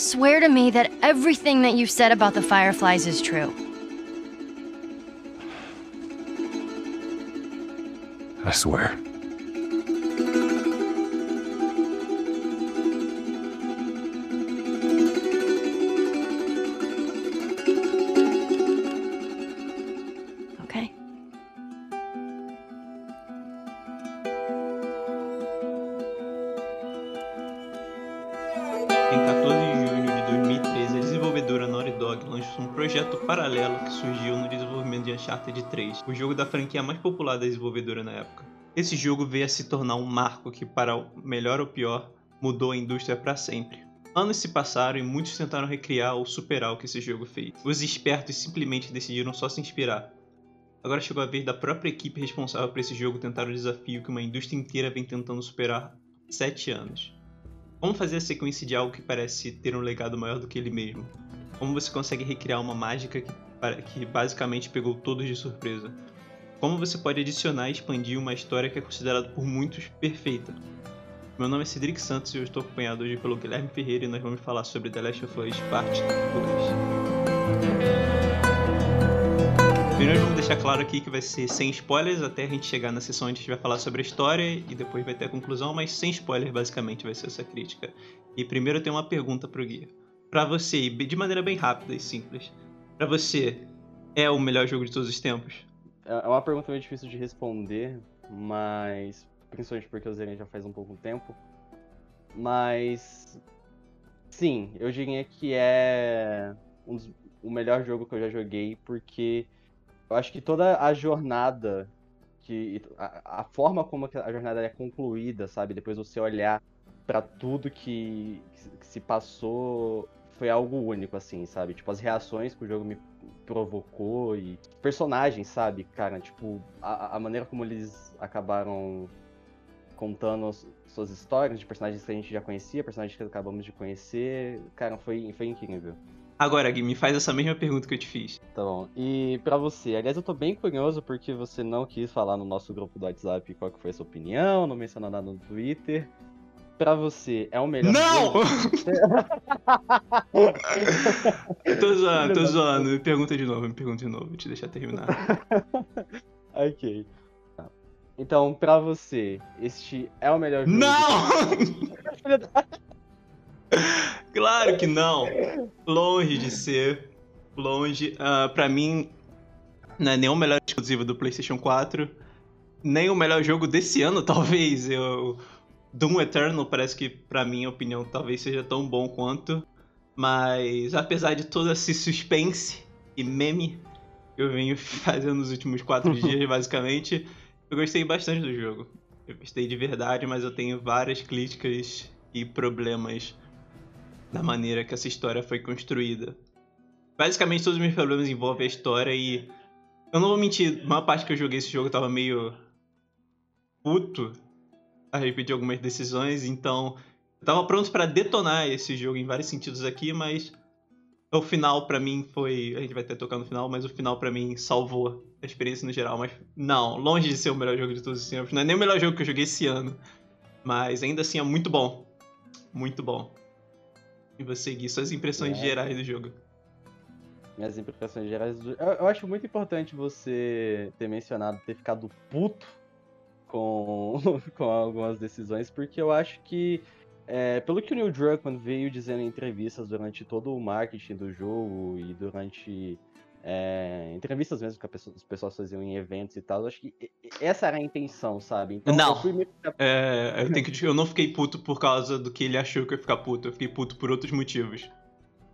Swear to me that everything that you've said about the Fireflies is true. I swear. De Uncharted 3, o jogo da franquia mais popular da desenvolvedora na época. Esse jogo veio a se tornar um marco que, para o melhor ou pior, mudou a indústria para sempre. Anos se passaram e muitos tentaram recriar ou superar o que esse jogo fez. Os espertos simplesmente decidiram só se inspirar. Agora chegou a vez da própria equipe responsável por esse jogo tentar o desafio que uma indústria inteira vem tentando superar há 7 anos. Como fazer a sequência de algo que parece ter um legado maior do que ele mesmo? Como você consegue recriar uma mágica que, que basicamente pegou todos de surpresa? Como você pode adicionar e expandir uma história que é considerada por muitos perfeita? Meu nome é Cedric Santos e eu estou acompanhado hoje pelo Guilherme Ferreira e nós vamos falar sobre The Last of Us Parte 2. Primeiro vamos deixar claro aqui que vai ser sem spoilers até a gente chegar na sessão onde a gente vai falar sobre a história e depois vai ter a conclusão, mas sem spoiler basicamente vai ser essa crítica. E primeiro eu tenho uma pergunta pro Gui. Pra você, de maneira bem rápida e simples, pra você, é o melhor jogo de todos os tempos? É é uma pergunta meio difícil de responder, mas. Principalmente porque eu zerei já faz um pouco tempo. Mas. Sim, eu diria que é um dos- o melhor jogo que eu já joguei, porque eu acho que toda a jornada. Que, a, a forma como a jornada é concluída, sabe? Depois você olhar pra tudo que, que se passou foi algo único, assim, sabe? Tipo, as reações que o jogo me provocou e personagens, sabe, cara? Tipo, a, a maneira como eles acabaram contando as suas histórias de personagens que a gente já conhecia, personagens que acabamos de conhecer, cara, foi, foi incrível. Agora, Gui, me faz essa mesma pergunta que eu te fiz. Tá bom. E pra você, aliás, eu tô bem curioso porque você não quis falar no nosso grupo do WhatsApp qual que foi a sua opinião, não mencionou nada no Twitter. Pra você, é o melhor Não! tô zoando, tô zoando. Me pergunta de novo, me pergunta de novo, vou te deixar terminar. ok. Tá. Então, pra você, este é o melhor jogo? Não! claro que não. Longe de ser. Longe. Ah, pra mim, não é nem o melhor exclusivo do PlayStation 4, nem o melhor jogo desse ano, talvez. Eu, Doom Eternal parece que, pra minha opinião, talvez seja tão bom quanto. Mas, apesar de todo esse suspense e meme que eu venho fazendo nos últimos quatro dias, basicamente, eu gostei bastante do jogo. Eu gostei de verdade, mas eu tenho várias críticas e problemas da maneira que essa história foi construída. Basicamente, todos os meus problemas envolvem a história e. Eu não vou mentir, uma parte que eu joguei esse jogo eu tava meio. puto a respeito de algumas decisões, então. Eu tava pronto pra detonar esse jogo em vários sentidos aqui, mas. O final pra mim foi. A gente vai até tocar no final, mas o final pra mim salvou a experiência no geral. Mas não, longe de ser o melhor jogo de todos os tempos. Não é nem o melhor jogo que eu joguei esse ano. Mas ainda assim é muito bom. Muito bom. E você, Gui, suas impressões É. gerais do jogo. Minhas implicações gerais. do- Eu, eu acho muito importante você ter mencionado, ter ficado puto com, com algumas decisões, porque eu acho que, é, pelo que o Neil Druckmann veio dizendo em entrevistas durante todo o marketing do jogo e durante é, entrevistas mesmo que a pessoa- as pessoas faziam em eventos e tal, eu acho que essa era a intenção, sabe? Então, Não. eu meio É, eu, tenho que, eu não fiquei puto por causa do que ele achou que eu ia ficar puto. Eu fiquei puto por outros motivos.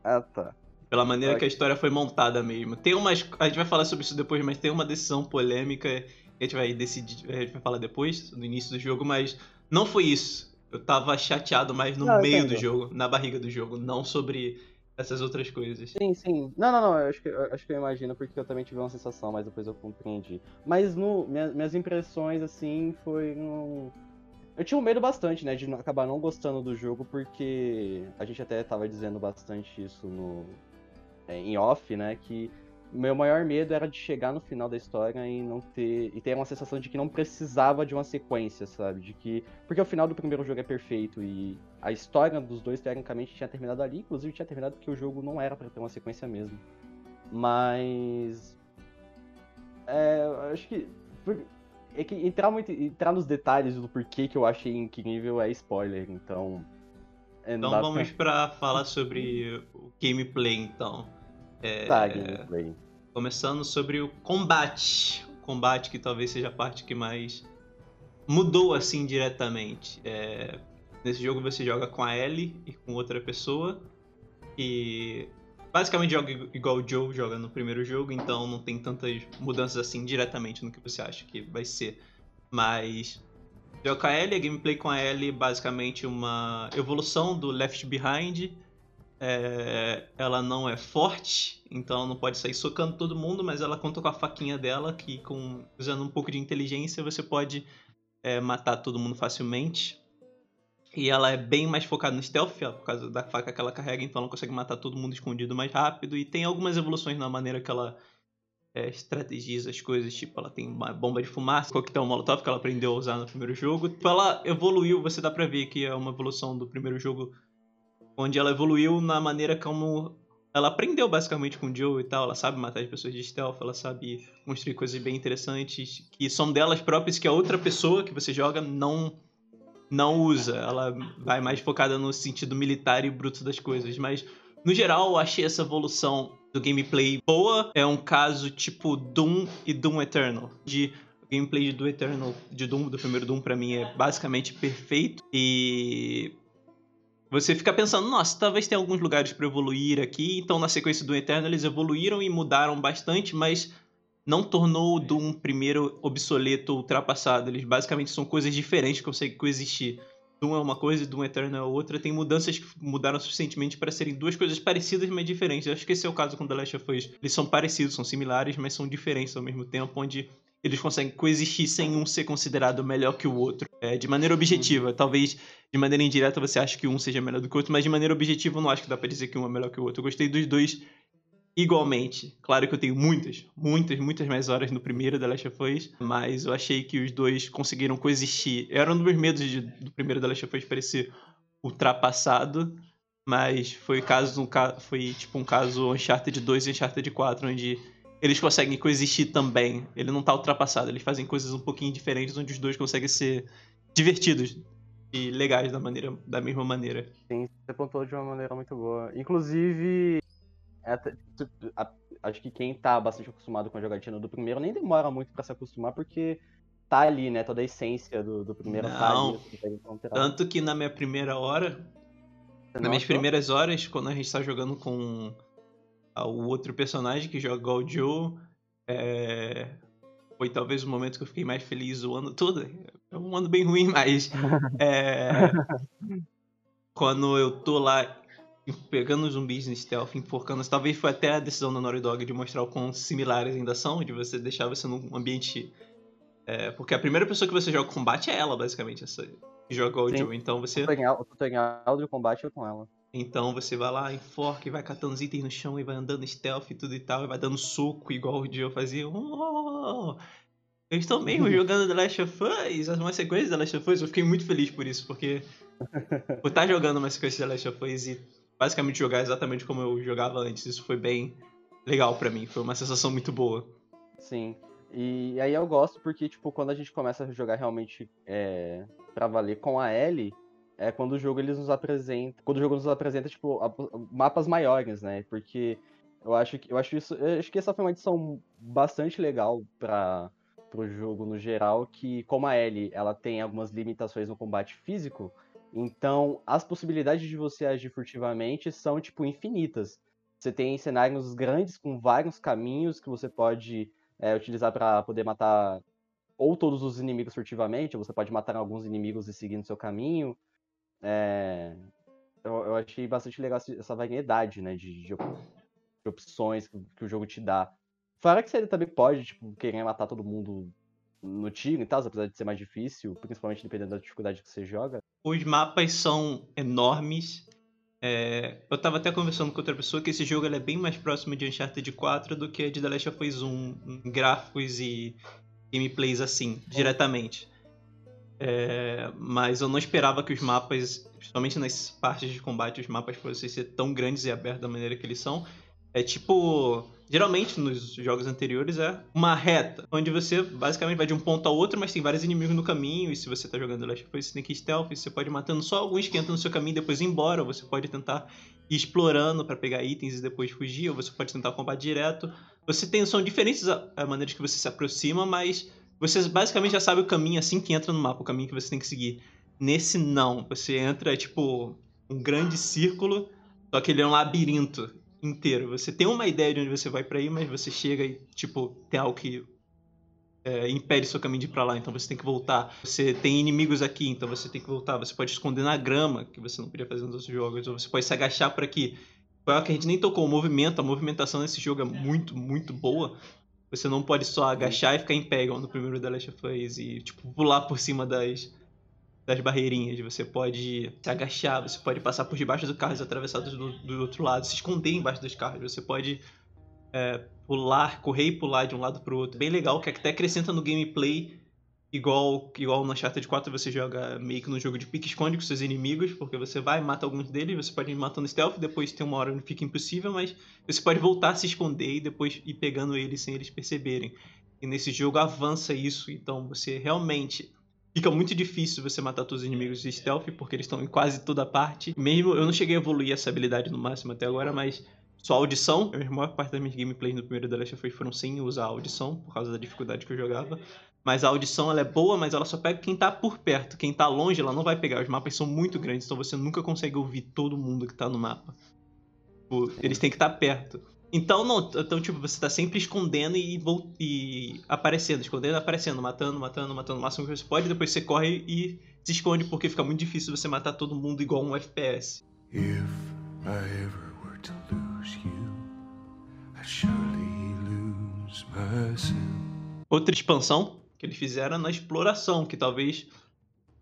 Ah, tá. Pela maneira Ok. que a história foi montada mesmo. Tem umas. A gente vai falar sobre isso depois, mas tem uma decisão polêmica a gente vai decidir. A gente vai falar depois, no início do jogo, mas não foi isso. Eu tava chateado mais no Não, meio entendo. do jogo, na barriga do jogo, não sobre essas outras coisas. Sim, sim. Não, não, não. Eu acho que eu, acho que eu imagino porque eu também tive uma sensação, mas depois eu compreendi. Mas no, minha- minhas impressões, assim, foi no. Eu tinha um medo bastante, né, de acabar não gostando do jogo, porque a gente até tava dizendo bastante isso no, é, em off, né, que meu maior medo era de chegar no final da história e não ter. e ter uma sensação de que não precisava de uma sequência, sabe? De que. Porque o final do primeiro jogo é perfeito e a história dos dois, tecnicamente, tinha terminado ali, inclusive tinha terminado porque o jogo não era para ter uma sequência mesmo. Mas. É, acho que. É que entrar, muito, entrar nos detalhes do porquê que eu achei incrível é spoiler, então. É, então vamos pra... pra falar sobre o gameplay, então. É, tá, gameplay. Começando sobre o combate. O combate que talvez seja a parte que mais mudou assim diretamente. É, nesse jogo você joga com a Ellie e com outra pessoa. E basicamente joga igual o Joe joga no primeiro jogo, então não tem tantas mudanças assim diretamente no que você acha que vai ser. Mas joga com a Ellie, a gameplay com a Ellie basicamente uma evolução do Left Behind é, ela não é forte, então ela não pode sair socando todo mundo, mas ela conta com a faquinha dela, que com usando um pouco de inteligência você pode é, matar todo mundo facilmente. E ela é bem mais focada no stealth, por causa da faca que ela carrega, então ela consegue matar todo mundo escondido mais rápido. E tem algumas evoluções na maneira que ela é, estrategiza as coisas, tipo, ela tem uma bomba de fumaça, coquetel molotov que ela aprendeu a usar no primeiro jogo. Então ela evoluiu, você dá pra ver que é uma evolução do primeiro jogo onde ela evoluiu na maneira como ela aprendeu basicamente com o Joe e tal. Ela sabe matar as pessoas de stealth, ela sabe construir coisas bem interessantes que são delas próprias que a outra pessoa que você joga não não usa. Ela vai mais focada no sentido militar e bruto das coisas, mas no geral eu achei essa evolução do gameplay boa. É um caso tipo Doom e Doom Eternal, de gameplay do Eternal, de Doom, do primeiro Doom, para mim é basicamente perfeito. E você fica pensando, nossa, talvez tenha alguns lugares para evoluir aqui. Então, na sequência do Eterno, eles evoluíram e mudaram bastante, mas não tornou o Doom primeiro obsoleto, ultrapassado. Eles basicamente são coisas diferentes que conseguem coexistir. Doom é uma coisa e Doom Eternal é outra. Tem mudanças que mudaram suficientemente para serem duas coisas parecidas, mas diferentes. Eu acho que esse é o caso com The Last of Us. Eles são parecidos, são similares, mas são diferentes ao mesmo tempo, onde eles conseguem coexistir sem um ser considerado melhor que o outro. É, de maneira objetiva. Uhum. Talvez de maneira indireta você ache que um seja melhor do que o outro, mas de maneira objetiva eu não acho que dá pra dizer que um é melhor que o outro. Eu gostei dos dois igualmente. Claro que eu tenho muitas, muitas, muitas mais horas no primeiro The Last of Us, mas eu achei que os dois conseguiram coexistir. Era um dos meus medos de, do primeiro The Last of Us parecer ultrapassado, mas foi caso foi tipo um caso Uncharted 2 e Uncharted 4 onde eles conseguem coexistir também. Ele não tá ultrapassado, eles fazem coisas um pouquinho diferentes onde os dois conseguem ser divertidos e legais da maneira da mesma maneira. Sim, você apontou de uma maneira muito boa. Inclusive, é tipo, acho que quem tá bastante acostumado com a jogatina do primeiro nem demora muito para se acostumar, porque tá ali, né? Toda a essência do, do primeiro tá Não, tá ali. Tanto que na minha primeira hora, nas minhas primeiras horas, quando a gente tá jogando com o outro personagem que joga o Joe, é... foi talvez o momento que eu fiquei mais feliz o ano todo. É um ano bem ruim, mas. É... quando eu tô lá pegando os zumbis no stealth, enforcando, talvez foi até a decisão da Naughty Dog de mostrar o quão similares ainda são, de você deixar você num ambiente. É... porque a primeira pessoa que você joga combate é ela, basicamente, essa que joga o Joe. Então você. O tutorial de combate é com ela. Então você vai lá, enforca e vai catando os itens no chão e vai andando stealth e tudo e tal, e vai dando soco igual o Joe fazia. Oh, eu estou mesmo jogando The Last of Us, uma sequência de The Last of Us, eu fiquei muito feliz por isso, porque por estar jogando uma sequência The Last of Us e basicamente jogar exatamente como eu jogava antes, isso foi bem legal para mim, foi uma sensação muito boa. Sim, e aí eu gosto porque, tipo, quando a gente começa a jogar realmente é, pra valer com a Ellie, é quando o jogo eles nos apresenta, quando o jogo nos apresenta tipo mapas maiores, né? Porque eu acho que eu acho isso, eu acho que essa foi uma edição bastante legal para o jogo no geral, que como a Ellie, ela tem algumas limitações no combate físico, então as possibilidades de você agir furtivamente são tipo infinitas. Você tem cenários grandes com vários caminhos que você pode é, utilizar para poder matar ou todos os inimigos furtivamente, ou você pode matar alguns inimigos e seguir no seu caminho. É, eu, eu, achei bastante legal essa variedade, né, de, de, opções que, que, o jogo te dá. Fora que você também pode, tipo, querer matar todo mundo no tiro e tal, apesar de ser mais difícil, principalmente dependendo da dificuldade que você joga. Os mapas são enormes É, eu tava até conversando com outra pessoa que esse jogo é bem mais próximo de Uncharted 4 do que de The Last of Us 1 em gráficos e gameplays assim, diretamente. É, mas eu não esperava que os mapas, principalmente nas partes de combate, os mapas fossem ser tão grandes e abertos da maneira que eles são. É tipo. Geralmente nos jogos anteriores é uma reta, onde você basicamente vai de um ponto ao outro, mas tem vários inimigos no caminho, e se você tá jogando Last of Us, você tem que stealth, você pode ir matando só alguns que entram no seu caminho e depois ir embora, ou você pode tentar ir explorando para pegar itens e depois fugir, ou você pode tentar combate direto. Você tem, são diferentes a, a maneiras que você se aproxima, mas você basicamente já sabe o caminho assim que entra no mapa, o caminho que você tem que seguir. Nesse não, você entra é tipo um grande círculo, só que ele é um labirinto inteiro. Você tem uma ideia de onde você vai para ir, mas você chega e, tipo, tem algo que é, impede seu caminho de ir pra lá, então você tem que voltar. Você tem inimigos aqui, então você tem que voltar. Você pode esconder na grama, que você não podia fazer nos outros jogos, ou você pode se agachar por aqui. Foi algo que a gente nem tocou, o movimento, a movimentação nesse jogo é muito, muito boa. Você não pode só agachar e ficar em pé, igual no primeiro The Last of Us, e, tipo, pular por cima das, das barreirinhas. Você pode se agachar, você pode passar por debaixo do carro e atravessar do, do outro lado, se esconder embaixo dos carros. Você pode é, pular, correr e pular de um lado pro outro. Bem legal, que até acrescenta no gameplay. Igual, igual no Uncharted 4 você joga meio que no jogo de pique-esconde com seus inimigos, porque você vai, mata alguns deles, você pode ir matando stealth, depois tem uma hora onde fica impossível, mas você pode voltar a se esconder e depois ir pegando eles sem eles perceberem. E nesse jogo avança isso, então você realmente Fica muito difícil você matar todos os inimigos de stealth, porque eles estão em quase toda parte. Mesmo eu não cheguei a evoluir essa habilidade no máximo até agora, mas sua audição, a maior parte das minhas gameplays no primeiro The Last of Us foram sem usar audição, por causa da dificuldade que eu jogava. Mas a audição ela é boa, mas ela só pega quem tá por perto. Quem tá longe, ela não vai pegar. Os mapas são muito grandes, então você nunca consegue ouvir todo mundo que tá no mapa. Tipo, eles têm que estar tá perto. Então, não, então, tipo, você tá sempre escondendo e, e aparecendo, escondendo e aparecendo, matando, matando, matando o máximo que você pode, depois você corre e se esconde, porque fica muito difícil você matar todo mundo igual um FPS. If I ever were to lose you, I'd surely lose myself. Outra expansão que eles fizeram na exploração, que talvez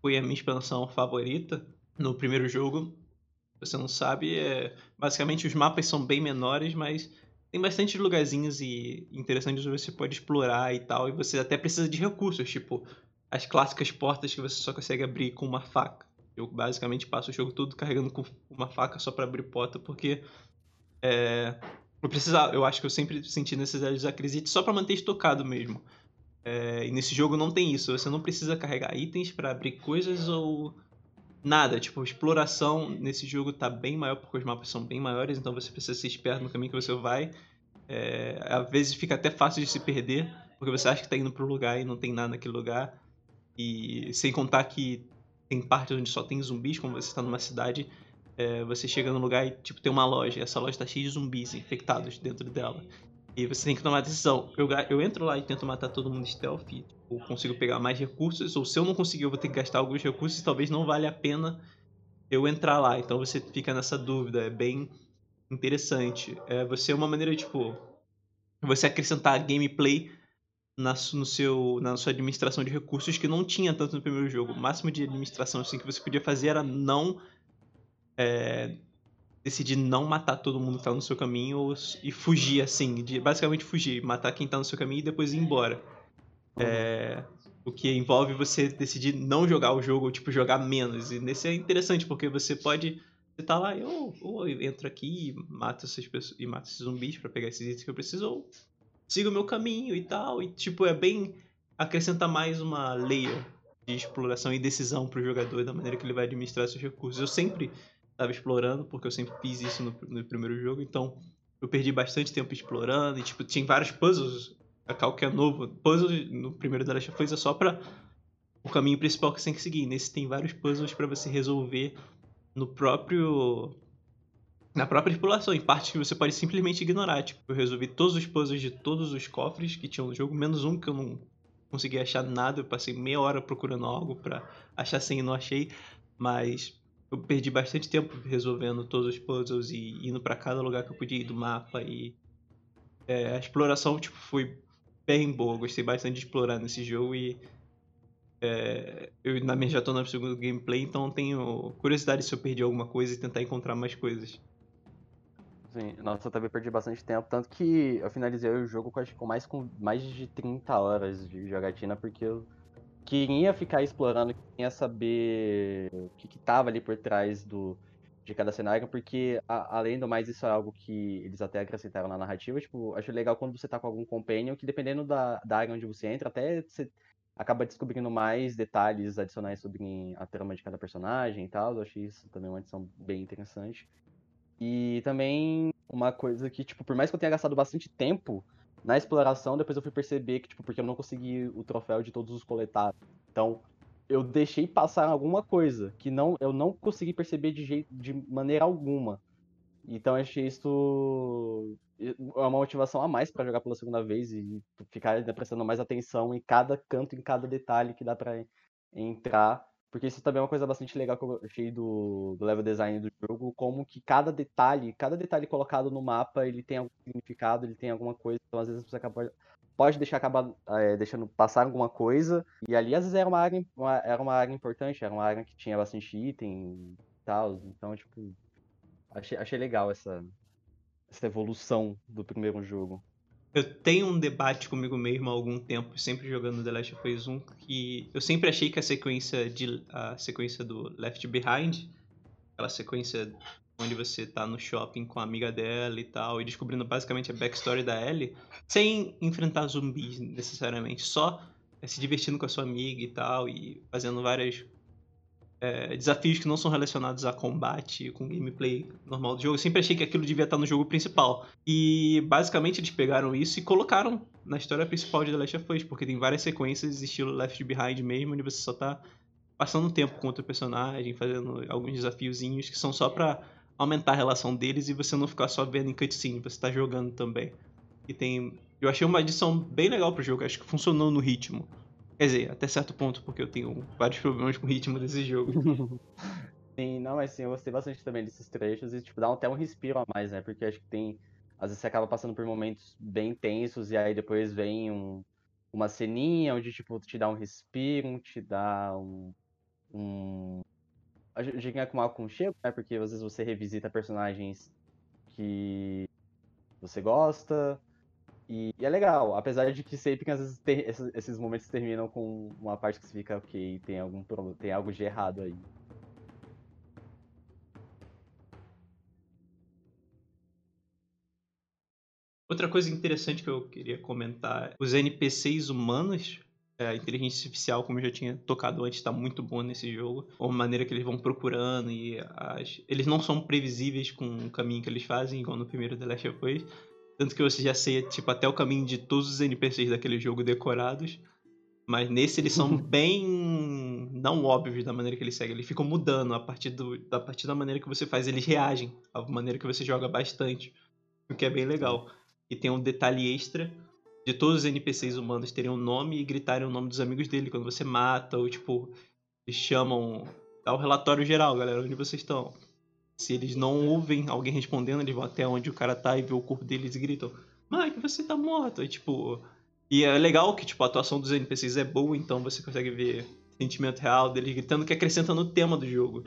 foi a minha expansão favorita no primeiro jogo, você não sabe, é... basicamente os mapas são bem menores, mas tem bastante lugarzinhos e interessantes onde você pode explorar e tal, e você até precisa de recursos, tipo as clássicas portas que você só consegue abrir com uma faca. Eu basicamente passo o jogo todo carregando com uma faca só para abrir porta, porque é, eu precisava, eu acho que eu sempre senti necessidade de usar só para manter estocado mesmo. É, e nesse jogo não tem isso, você não precisa carregar itens para abrir coisas ou nada. Tipo, exploração nesse jogo tá bem maior porque os mapas são bem maiores, então você precisa ser esperto no caminho que você vai. É, às vezes fica até fácil de se perder, porque você acha que tá indo pro lugar e não tem nada naquele lugar. E sem contar que tem partes onde só tem zumbis, como você está numa cidade, é, você chega num lugar e tipo, tem uma loja, essa loja tá cheia de zumbis infectados dentro dela. E você tem que tomar decisão. Eu, eu entro lá e tento matar todo mundo stealth, ou consigo pegar mais recursos, ou se eu não conseguir, eu vou ter que gastar alguns recursos, talvez não vale a pena eu entrar lá. Então você fica nessa dúvida, é bem interessante. É, você é uma maneira, tipo, você acrescentar gameplay na, no seu, na sua administração de recursos que não tinha tanto no primeiro jogo. O máximo de administração assim, que você podia fazer era não é, decidir não matar todo mundo que tá no seu caminho e fugir, assim, de basicamente fugir, matar quem tá no seu caminho e depois ir embora. É, o que envolve você decidir não jogar o jogo, ou tipo, jogar menos. E nesse é interessante, porque você pode. Você tá lá, eu, ou eu entro aqui e mato essas pessoas e mato esses zumbis para pegar esses itens que eu preciso, ou sigo o meu caminho e tal. E tipo, é bem. acrescenta mais uma layer de exploração e decisão pro jogador da maneira que ele vai administrar seus recursos. Eu sempre estava explorando, porque eu sempre fiz isso no, no, primeiro jogo, então eu perdi bastante tempo explorando, e tipo, tinha vários puzzles, a Cal que é novo, puzzles no primeiro da Last of Us é só pra o caminho principal que você tem que seguir, nesse tem vários puzzles para você resolver no próprio na própria exploração, em partes que você pode simplesmente ignorar, tipo, eu resolvi todos os puzzles de todos os cofres que tinham no jogo, menos um que eu não consegui achar nada, eu passei meia hora procurando algo para achar sem e não achei, mas eu perdi bastante tempo resolvendo todos os puzzles e indo para cada lugar que eu podia ir do mapa e é, a exploração tipo foi bem boa, gostei bastante de explorar nesse jogo e É, eu na minha já tô no segundo gameplay, então tenho curiosidade se eu perdi alguma coisa e tentar encontrar mais coisas. Sim, nossa, eu também perdi bastante tempo, tanto que eu finalizei o jogo com, acho, com mais, com mais de 30 horas de jogatina, porque eu queria ficar explorando, queria saber o que, que tava ali por trás do, de cada cenário, porque a, além do mais, isso é algo que eles até acrescentaram na narrativa. Tipo, acho legal quando você tá com algum companion, que dependendo da, da área onde você entra, até você acaba descobrindo mais detalhes adicionais sobre a trama de cada personagem e tal. Eu achei isso também uma edição bem interessante. E também uma coisa que, tipo, por mais que eu tenha gastado bastante tempo na exploração, depois eu fui perceber que, tipo, porque eu não consegui o troféu de todos os coletados. Então, eu deixei passar alguma coisa que não eu não consegui perceber de, jeito, de maneira alguma. Então, eu achei isso uma motivação a mais para jogar pela segunda vez e ficar prestando mais atenção em cada canto, em cada detalhe que dá para entrar porque isso também é uma coisa bastante legal que eu achei do, do level design do jogo, como que cada detalhe, cada detalhe colocado no mapa, ele tem algum significado, ele tem alguma coisa, então às vezes você acaba, pode deixar acabar é, deixando passar alguma coisa, e ali às vezes era uma área, uma, era uma área importante, era uma área que tinha bastante item e tal, então tipo, achei, achei legal essa, essa evolução do primeiro jogo. Eu tenho um debate comigo mesmo há algum tempo, sempre jogando The Last of Us 1, que eu sempre achei que a sequência de a sequência do Left Behind, aquela sequência onde você tá no shopping com a amiga dela e tal, e descobrindo basicamente a backstory da Ellie, sem enfrentar zumbis necessariamente, só se divertindo com a sua amiga e tal, e fazendo várias é, desafios que não são relacionados a combate, com gameplay normal do jogo. Eu sempre achei que aquilo devia estar no jogo principal. E basicamente eles pegaram isso e colocaram na história principal de The Last of Us, porque tem várias sequências estilo Left Behind mesmo, onde você só tá passando tempo com outro personagem, fazendo alguns desafiozinhos que são só para aumentar a relação deles e você não ficar só vendo em cutscene, você tá jogando também. E tem. Eu achei uma edição bem legal pro jogo, acho que funcionou no ritmo. Quer dizer, até certo ponto, porque eu tenho vários problemas com o ritmo desse jogo. sim, não, mas sim, eu gostei bastante também desses trechos e, tipo, dá até um respiro a mais, né? Porque acho que tem. Às vezes você acaba passando por momentos bem tensos e aí depois vem um, uma ceninha onde, tipo, te dá um respiro, te dá um. um... A gente é com um né? Porque às vezes você revisita personagens que você gosta, e, e, é legal, apesar de que sempre às vezes ter, esses, esses, momentos terminam com uma parte que você fica, ok, tem, algum, tem algo de errado aí. Outra coisa interessante que eu queria comentar, os NPCs humanos, a inteligência artificial, como eu já tinha tocado antes, está muito bom nesse jogo. A maneira que eles vão procurando e as... eles não são previsíveis com o caminho que eles fazem, igual no primeiro The Last of Us. Tanto que você já sei, tipo, até o caminho de todos os NPCs daquele jogo decorados. Mas nesse eles são bem não óbvios da maneira que eles seguem. Eles ficam mudando a partir, do, a partir da maneira que você faz. Eles reagem à maneira que você joga bastante. O que é bem legal. E tem um detalhe extra de todos os NPCs humanos terem um nome e gritarem o nome dos amigos dele quando você mata. Ou tipo, eles chamam. Dá o relatório geral, galera, onde vocês estão. Se eles não ouvem alguém respondendo, eles vão até onde o cara tá e vê o corpo deles e gritam: Mike, você tá morto. E, tipo. E é legal que tipo, a atuação dos NPCs é boa, então você consegue ver o sentimento real deles gritando, que acrescenta no tema do jogo.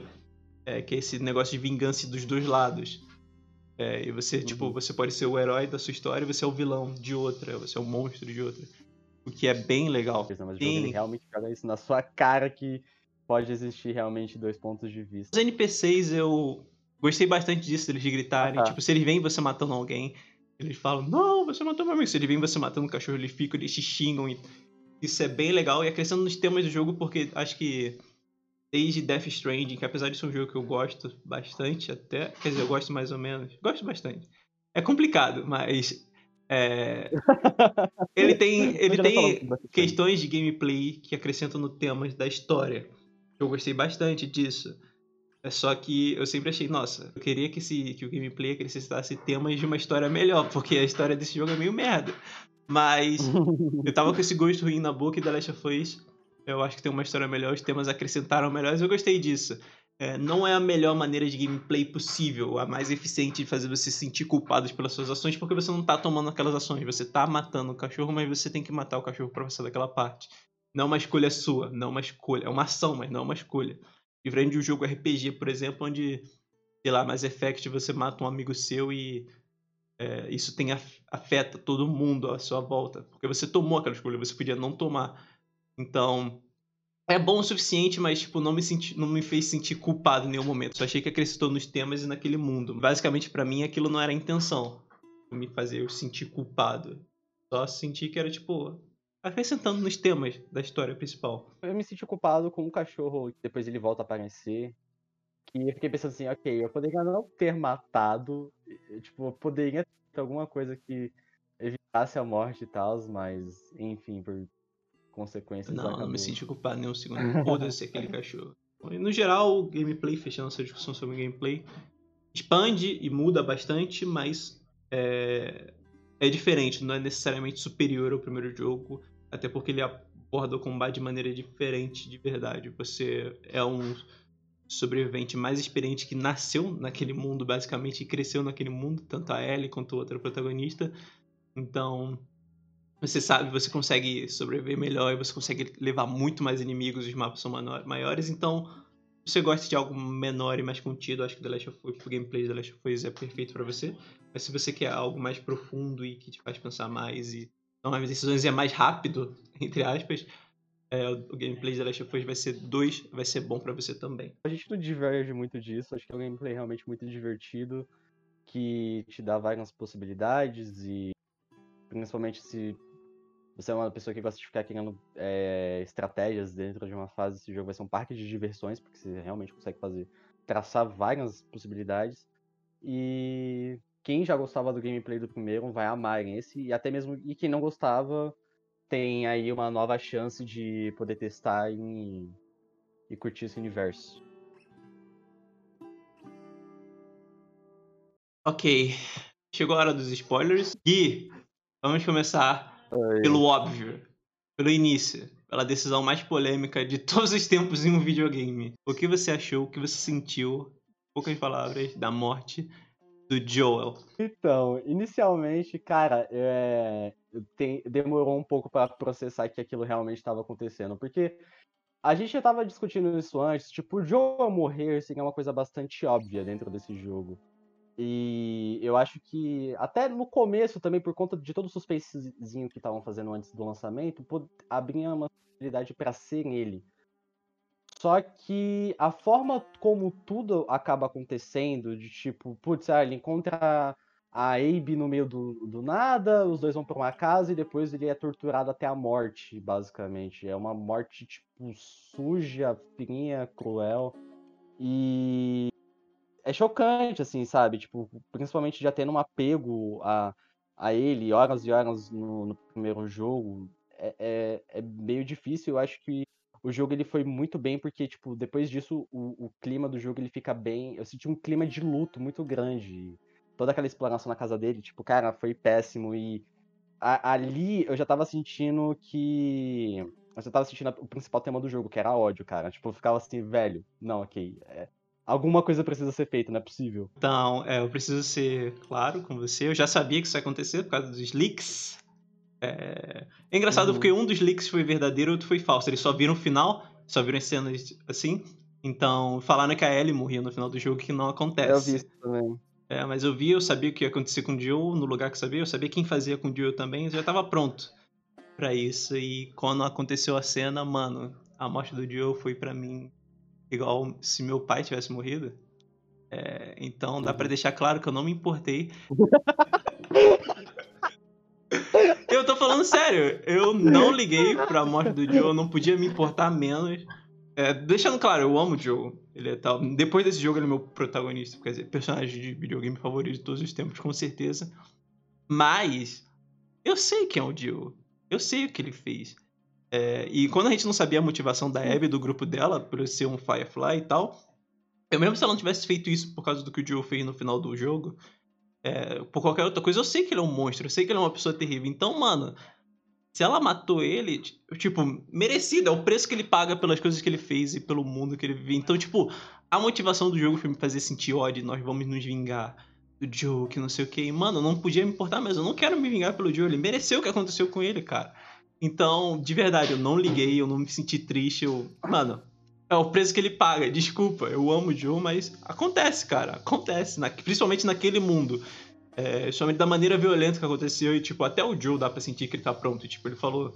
É, que é esse negócio de vingança dos dois lados. É, e você, tipo, uhum. tipo, você pode ser o herói da sua história e você é o vilão de outra, você é o monstro de outra. O que é bem legal. Mas o jogo ele realmente joga isso na sua cara que pode existir realmente dois pontos de vista. Os NPCs eu Gostei bastante disso, eles gritarem. Ah, tá. Tipo, se eles veem você matando alguém, eles falam, não, você matou meu amigo. Se eles veem você matando um cachorro, eles ficam, eles te xingam. E... Isso é bem legal. E acrescentando nos temas do jogo, porque acho que desde Death Stranding, que apesar de ser um jogo que eu gosto bastante, até. Quer dizer, eu gosto mais ou menos. Gosto bastante. É complicado, mas. É... ele tem, ele tem questões de gameplay que acrescentam no temas da história. Eu gostei bastante disso. É só que eu sempre achei, nossa, eu queria que, esse, que o gameplay acrescentasse temas de uma história melhor, porque a história desse jogo é meio merda. Mas eu tava com esse gosto ruim na boca e The Last of Us, eu acho que tem uma história melhor, os temas acrescentaram melhores, eu gostei disso. É, não é a melhor maneira de gameplay possível, a mais eficiente de fazer você se sentir culpado pelas suas ações, porque você não tá tomando aquelas ações, você tá matando o cachorro, mas você tem que matar o cachorro pra passar daquela parte. Não é uma escolha sua, não é uma escolha. É uma ação, mas não é uma escolha. Diferente de um jogo RPG, por exemplo, onde, sei lá, Mass Effect você mata um amigo seu e é, isso tem afeta todo mundo à sua volta. Porque você tomou aquela escolha, você podia não tomar. Então, é bom o suficiente, mas tipo, não me senti, não me fez sentir culpado em nenhum momento. Só achei que acrescentou nos temas e naquele mundo. Basicamente, para mim, aquilo não era a intenção. Me fazer eu sentir culpado. Só senti que era tipo acrescentando nos temas da história principal. Eu me senti culpado com um cachorro que depois ele volta a aparecer. Que eu fiquei pensando assim, ok, eu poderia não ter matado. Tipo, eu poderia ter alguma coisa que evitasse a morte e tal, mas enfim, por consequências. Não, acabou. não me senti culpado nem um segundo. Foda-se aquele cachorro. No geral, o gameplay, fechando essa discussão sobre gameplay, expande e muda bastante, mas é, é diferente, não é necessariamente superior ao primeiro jogo, até porque ele aborda o combate de maneira diferente de verdade. Você é um sobrevivente mais experiente que nasceu naquele mundo, basicamente, e cresceu naquele mundo, tanto a Ellie quanto a outra protagonista. Então, você sabe, você consegue sobreviver melhor e você consegue levar muito mais inimigos, os mapas são maiores, então você gosta de algo menor e mais contido, acho que The Last of Us, o gameplay de The Last of Us é perfeito para você. Mas se você quer algo mais profundo e que te faz pensar mais e tomar decisões e é mais rápido, entre aspas, é, o gameplay de The Last of Us vai ser 2, vai ser bom para você também. A gente não diverge muito disso, acho que é um gameplay realmente muito divertido, que te dá várias possibilidades e principalmente se você é uma pessoa que gosta de ficar criando é, estratégias dentro de uma fase, esse jogo vai ser um parque de diversões, porque você realmente consegue fazer, traçar várias possibilidades. E quem já gostava do gameplay do primeiro vai amar esse, e até mesmo e quem não gostava tem aí uma nova chance de poder testar e, e curtir esse universo. Ok, chegou a hora dos spoilers e vamos começar pelo óbvio, pelo início, pela decisão mais polêmica de todos os tempos em um videogame. O que você achou, o que você sentiu, poucas palavras, da morte do Joel? Então, inicialmente, cara, é... Tem... demorou um pouco para processar que aquilo realmente estava acontecendo, porque a gente já tava discutindo isso antes, tipo, o Joel morrer seria uma coisa bastante óbvia dentro desse jogo. E eu acho que até no começo também, por conta de todo o suspensezinho que estavam fazendo antes do lançamento, abria uma possibilidade para ser ele. Só que a forma como tudo acaba acontecendo, de tipo, putz, ah, ele encontra a Abe no meio do, do nada, os dois vão para uma casa e depois ele é torturado até a morte, basicamente. É uma morte, tipo, suja, fria, cruel. E é chocante, assim, sabe? Tipo, principalmente já tendo um apego a, a ele, horas e horas no, no primeiro jogo, é, é, é, meio difícil. Eu acho que o jogo ele foi muito bem, porque, tipo, depois disso, o, o clima do jogo ele fica bem. Eu senti um clima de luto muito grande. Toda aquela exploração na casa dele, tipo, cara, foi péssimo. E a, ali eu já tava sentindo que. Eu já tava sentindo o principal tema do jogo, que era ódio, cara. Tipo, eu ficava assim, velho, não, ok. É, alguma coisa precisa ser feita, não é possível. Então, é, eu preciso ser claro com você. Eu já sabia que isso ia acontecer por causa dos leaks. É, é engraçado uhum. porque um dos leaks foi verdadeiro e outro foi falso. Eles só viram o final, só viram as cenas assim. Então, falaram que a Ellie morria no final do jogo, que não acontece. Eu vi isso também. É, mas eu vi, eu sabia o que ia acontecer com o Jill no lugar que eu sabia, eu sabia quem fazia com o Jill também, eu já tava pronto para isso. E quando aconteceu a cena, mano, a morte do Jill foi para mim igual se meu pai tivesse morrido. É, então dá para uhum. deixar claro que eu não me importei. eu tô falando sério, eu não liguei pra morte do Joe, eu não podia me importar menos. É, deixando claro, eu amo o Joe. Ele é tal. Depois desse jogo, ele é meu protagonista, quer dizer, personagem de videogame favorito de todos os tempos, com certeza. Mas eu sei quem é o Joe. Eu sei o que ele fez. É, e quando a gente não sabia a motivação da Abby do grupo dela, por ser um Firefly e tal, eu mesmo se ela não tivesse feito isso por causa do que o Joe fez no final do jogo, é, por qualquer outra coisa, eu sei que ele é um monstro, eu sei que ele é uma pessoa terrível. Então, mano, se ela matou ele, tipo, merecido, é o preço que ele paga pelas coisas que ele fez e pelo mundo que ele vive. Então, tipo, a motivação do jogo foi me fazer sentir ódio, nós vamos nos vingar do Joe, que não sei o que. mano, não podia me importar, mas eu não quero me vingar pelo Joe, ele mereceu o que aconteceu com ele, cara. Então, de verdade, eu não liguei, eu não me senti triste. Eu... Mano, é o preço que ele paga. Desculpa, eu amo o Joe, mas acontece, cara. Acontece. Na... Principalmente naquele mundo. É, principalmente da maneira violenta que aconteceu. E, tipo, até o Joe dá pra sentir que ele tá pronto. Tipo, ele falou: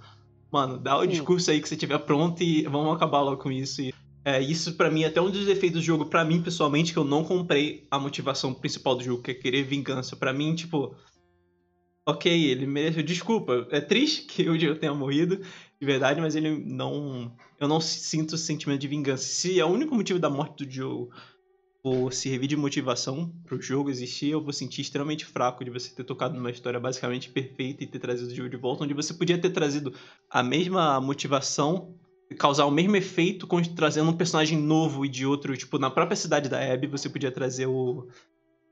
Mano, dá o discurso aí que você tiver pronto e vamos acabar logo com isso. E, é, isso para mim é até um dos defeitos do jogo, para mim pessoalmente, que eu não comprei a motivação principal do jogo, que é querer vingança. para mim, tipo, ok, ele mereceu. Desculpa, é triste que o Joe tenha morrido, de verdade, mas ele não. Eu não sinto sentimento de vingança. Se é o único motivo da morte do Joe for servir de motivação pro jogo existir, eu vou sentir extremamente fraco de você ter tocado numa história basicamente perfeita e ter trazido o Joe de volta, onde você podia ter trazido a mesma motivação causar o mesmo efeito trazendo um personagem novo e de outro, tipo, na própria cidade da Abby, você podia trazer o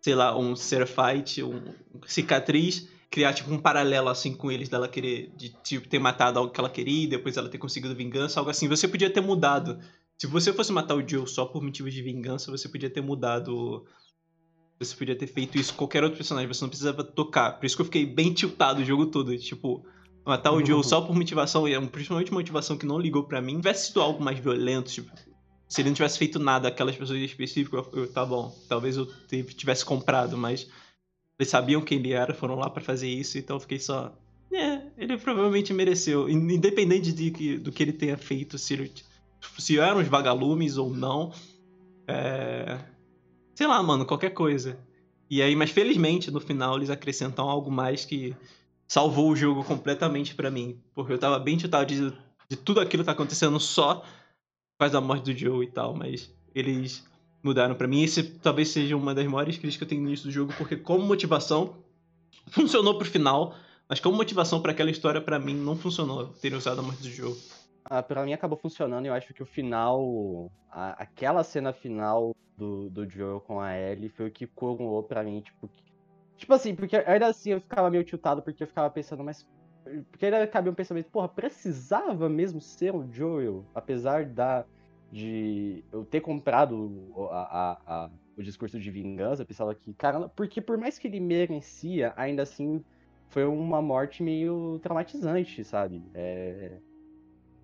sei lá, um Seraphite, um cicatriz criar tipo um paralelo assim com eles dela querer de tipo ter matado algo que ela queria e depois ela ter conseguido vingança, algo assim. Você podia ter mudado. Se você fosse matar o Joe só por motivos de vingança, você podia ter mudado você podia ter feito isso com qualquer outro personagem, você não precisava tocar. Por isso que eu fiquei bem tiltado o jogo todo, tipo, matar o Joe só por motivação, e é principalmente motivação que não ligou para mim. Se tivesse sido algo mais violento, tipo, se ele não tivesse feito nada aquelas pessoas específicas, eu, eu, tá bom, talvez eu tivesse comprado, mas eles sabiam quem ele era, foram lá para fazer isso, então eu fiquei só. É, ele provavelmente mereceu. Independente de que, do que ele tenha feito, se, se eram os vagalumes ou não. É... Sei lá, mano, qualquer coisa. E aí, mas felizmente, no final, eles acrescentam algo mais que salvou o jogo completamente para mim. Porque eu tava bem tentado de, de tudo aquilo que tá acontecendo só por causa da morte do Joe e tal, mas eles mudaram para mim. Esse talvez seja uma das maiores críticas que eu tenho no início do jogo, porque como motivação funcionou pro final, mas como motivação para aquela história para mim não funcionou ter usado a morte do jogo. Ah, pra mim acabou funcionando eu acho que o final, a, aquela cena final do, do Joe com a Ellie foi o que coroou pra mim, tipo, tipo assim, porque ainda assim eu ficava meio tiltado porque eu ficava pensando, mas porque ainda cabia um pensamento, porra, precisava mesmo ser o Joel, apesar da de eu ter comprado a, a, a, o discurso de vingança, pensava que, cara, porque por mais que ele merecia, ainda assim foi uma morte meio traumatizante, sabe? É,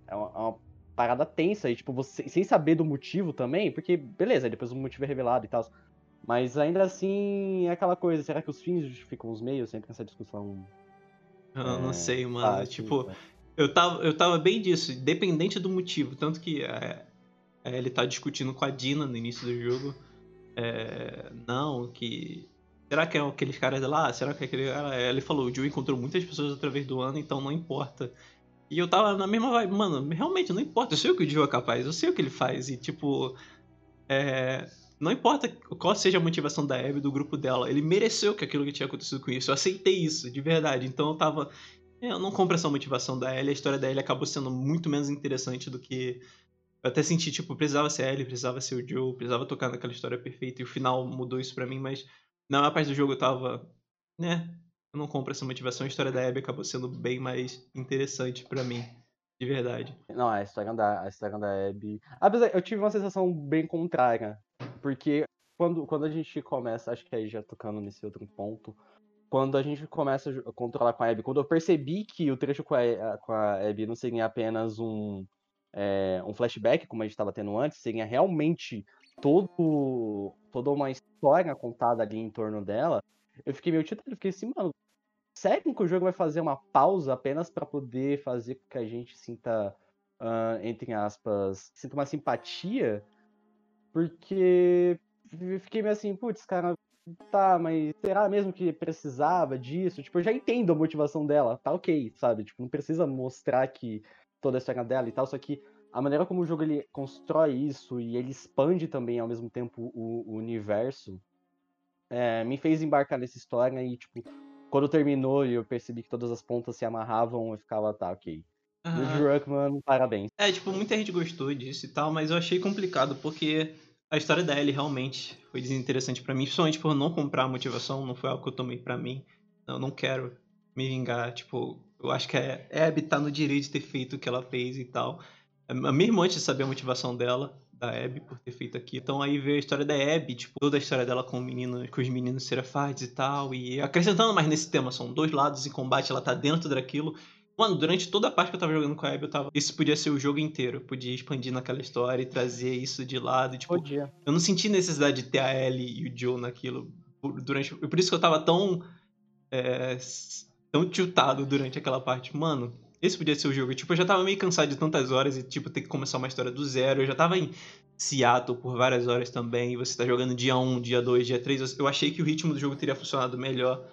é uma, é uma parada tensa e, tipo, você, sem saber do motivo também, porque, beleza, depois o motivo é revelado e tal. Mas ainda assim é aquela coisa, será que os fins justificam os meios? Sempre essa discussão. Eu é, não sei, mano. tipo, eu tava, eu tava bem disso, independente do motivo. Tanto que é, é, ele tá discutindo com a Dina no início do jogo. É, não, que. Será que é aqueles caras lá? Será que é aquele cara. É, ele falou, o Joe encontrou muitas pessoas através do ano, então não importa. E eu tava na mesma vibe, mano, realmente não importa, eu sei o que o Joe é capaz, eu sei o que ele faz. E tipo. É, não importa qual seja a motivação da Abby, do grupo dela, ele mereceu que aquilo que tinha acontecido com isso. Eu aceitei isso, de verdade. Então eu tava. Eu não compro essa motivação da Ellie, a história da Ellie acabou sendo muito menos interessante do que eu até senti, tipo, precisava ser ele, precisava ser o Joe, precisava tocar naquela história perfeita. E o final mudou isso para mim, mas na maior parte do jogo eu tava. Né? Eu não compro essa motivação. A história da Abby acabou sendo bem mais interessante para mim. De verdade. Não, a história da, a história da Abby. Apesar, eu tive uma sensação bem contrária. Porque quando, quando a gente começa, acho que aí já tocando nesse outro ponto, quando a gente começa a controlar com a Abby, quando eu percebi que o trecho com a, com a Abby não seria apenas um, é, um flashback, como a gente estava tendo antes, seria realmente todo, toda uma história contada ali em torno dela, eu fiquei meio titado, fiquei assim, mano, sério que o jogo vai fazer uma pausa apenas para poder fazer com que a gente sinta, uh, entre aspas, sinta uma simpatia? Porque eu fiquei meio assim, putz, cara, tá, mas será mesmo que precisava disso? Tipo, eu já entendo a motivação dela, tá ok, sabe? Tipo, não precisa mostrar que toda a história dela e tal, só que a maneira como o jogo ele constrói isso e ele expande também ao mesmo tempo o, o universo é, me fez embarcar nessa história e, tipo, quando terminou e eu percebi que todas as pontas se amarravam, eu ficava, tá, ok. Uhum. Druckmann, parabéns. É, tipo, muita gente gostou disso e tal, mas eu achei complicado porque a história da Ellie realmente foi desinteressante para mim, principalmente por não comprar a motivação, não foi algo que eu tomei para mim. Eu não quero me vingar, tipo, eu acho que a Abby tá no direito de ter feito o que ela fez e tal. Mesmo antes de saber a motivação dela, da Abby, por ter feito aqui. Então aí veio a história da Abby, tipo, toda a história dela com, o menino, com os meninos Serafites e tal. E acrescentando mais nesse tema, são dois lados em combate, ela tá dentro daquilo. Mano, durante toda a parte que eu tava jogando com a Abby, eu tava. Isso podia ser o jogo inteiro. Podia expandir naquela história e trazer isso de lado. Tipo, Podia. eu não senti necessidade de ter a Ellie e o Joe naquilo. por- Durante... Por isso que eu tava tão. é, tão tiltado durante aquela parte. Mano, esse podia ser o jogo. Tipo, eu já tava meio cansado de tantas horas e, tipo, ter que começar uma história do zero. Eu já tava em Seattle por várias horas também. E você tá jogando dia 1, dia 2, dia 3. Eu achei que o ritmo do jogo teria funcionado melhor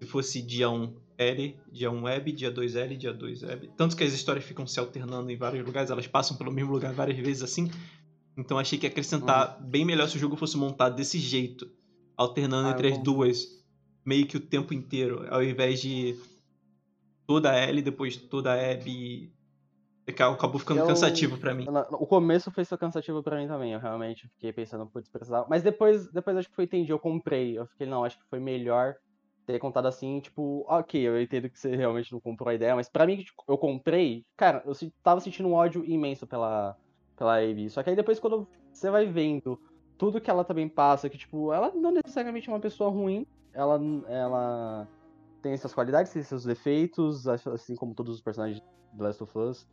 se fosse dia 1 L, dia 1 Web, dia 2 L, dia 2 Web. Tanto que as histórias ficam se alternando em vários lugares, elas passam pelo mesmo lugar várias vezes assim. Então achei que ia acrescentar bem melhor se o jogo fosse montado desse jeito, alternando Ah, entre as duas, meio que o tempo inteiro, ao invés de toda a L, depois toda a Web. Acabou ficando Eu- cansativo pra mim. O começo foi só cansativo pra mim também, eu realmente fiquei pensando, putz, precisava. Mas depois, depois acho que foi entendi, eu comprei. Eu fiquei, não, acho que foi melhor ter contado assim, tipo, ok, eu entendo que você realmente não comprou a ideia, mas pra mim, tipo, eu comprei, cara, eu tava sentindo um ódio imenso pela, pela Abby. Só que aí depois quando você vai vendo tudo que ela também passa, que tipo, ela não necessariamente é uma pessoa ruim, ela, ela tem suas qualidades, tem seus defeitos, assim como todos os personagens de Last of Us.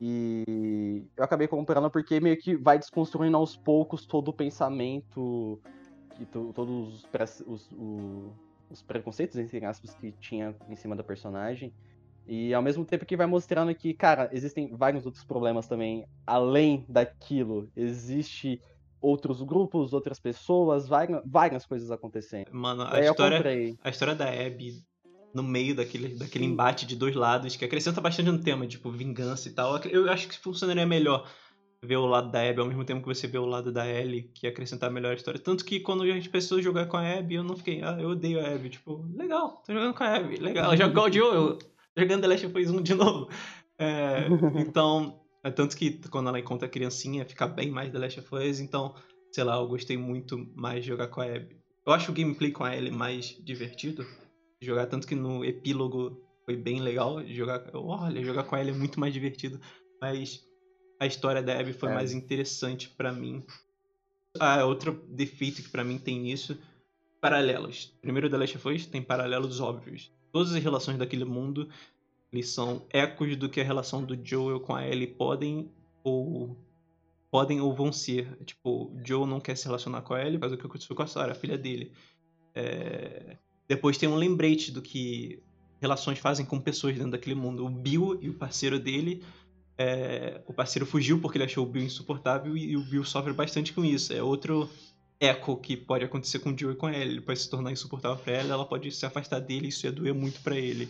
E eu acabei comprando porque meio que vai desconstruindo aos poucos todo o pensamento e to- todos os, pré- os- o- os preconceitos, entre aspas, que tinha em cima da personagem. E ao mesmo tempo que vai mostrando que, cara, existem vários outros problemas também, além daquilo. Existe outros grupos, outras pessoas, várias, várias coisas acontecendo. Mano, a Aí história, a história da Abby no meio daquele, daquele embate de dois lados, que acrescenta bastante no tema, tipo, vingança e tal. Eu acho que funcionaria melhor ver o lado da Abby ao mesmo tempo que você vê o lado da Ellie, que ia acrescentar melhor a história. Tanto que quando a gente pensou em jogar com a Abby, eu não fiquei, ah, eu odeio a Abby. Tipo, legal, tô jogando com a Abby, legal. Jogar o Joe, jogando The Last of Us 1 de novo. É, então, é tanto que quando ela encontra a criancinha, fica bem mais The Last of Us, então, sei lá, eu gostei muito mais de jogar com a Abby. Eu acho o gameplay com a Ellie mais divertido de jogar, tanto que no epílogo foi bem legal de jogar. Olha, jogar com ela é muito mais divertido, mas a história da Abby foi É. mais interessante pra mim. Ah, outro defeito que pra mim tem nisso, paralelos. Primeiro The Last of Us tem paralelos óbvios. Todas as relações daquele mundo, eles são ecos do que a relação do Joel com a Ellie podem ou podem ou vão ser. Tipo, o Joel não quer se relacionar com a Ellie, faz o que aconteceu com a Sarah, a filha dele. É, Depois tem um lembrete do que relações fazem com pessoas dentro daquele mundo. O Bill e o parceiro dele. é, O parceiro fugiu porque ele achou o Bill insuportável e o Bill sofre bastante com isso. É outro eco que pode acontecer com o Joe e com ela. Ele pode se tornar insuportável pra ela, ela pode se afastar dele, isso ia doer muito pra ele.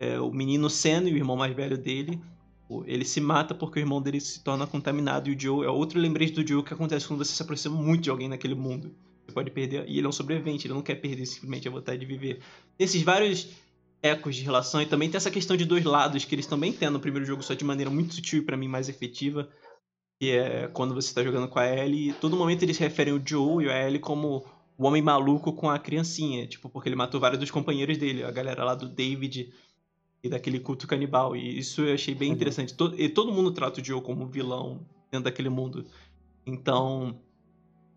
É, o menino Sen e o irmão mais velho dele, ele se mata porque o irmão dele se torna contaminado e o Joe é outro lembrete do Joe que acontece quando você se aproxima muito de alguém naquele mundo. Você pode perder, e ele é um sobrevivente, ele não quer perder simplesmente a vontade de viver. Esses vários ecos de relação e também tem essa questão de dois lados que eles também têm no primeiro jogo, só de maneira muito sutil e pra mim mais efetiva. Que é quando você tá jogando com a Ellie, todo momento eles referem o Joe e a Ellie como o homem maluco com a criancinha, tipo, porque ele matou vários dos companheiros dele, a galera lá do David e daquele culto canibal. E isso eu achei bem Uhum. interessante. To- E todo mundo trata o Joe como vilão dentro daquele mundo. Então,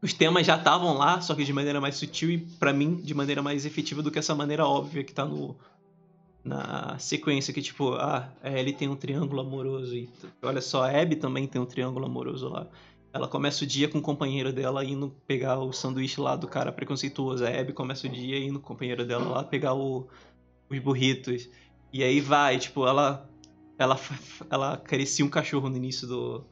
os temas já estavam lá, só que de maneira mais sutil e, pra mim, de maneira mais efetiva do que essa maneira óbvia que tá no, na sequência, que tipo, ah, a Ellie tem um triângulo amoroso e olha só, a Abby também tem um triângulo amoroso lá. Ela começa o dia com o companheiro dela indo pegar o sanduíche lá do cara preconceituoso. A Abby começa o dia indo com o companheiro dela lá pegar o- os burritos. E aí vai, tipo, ela ela ela acaricia um cachorro no início do